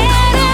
Quiero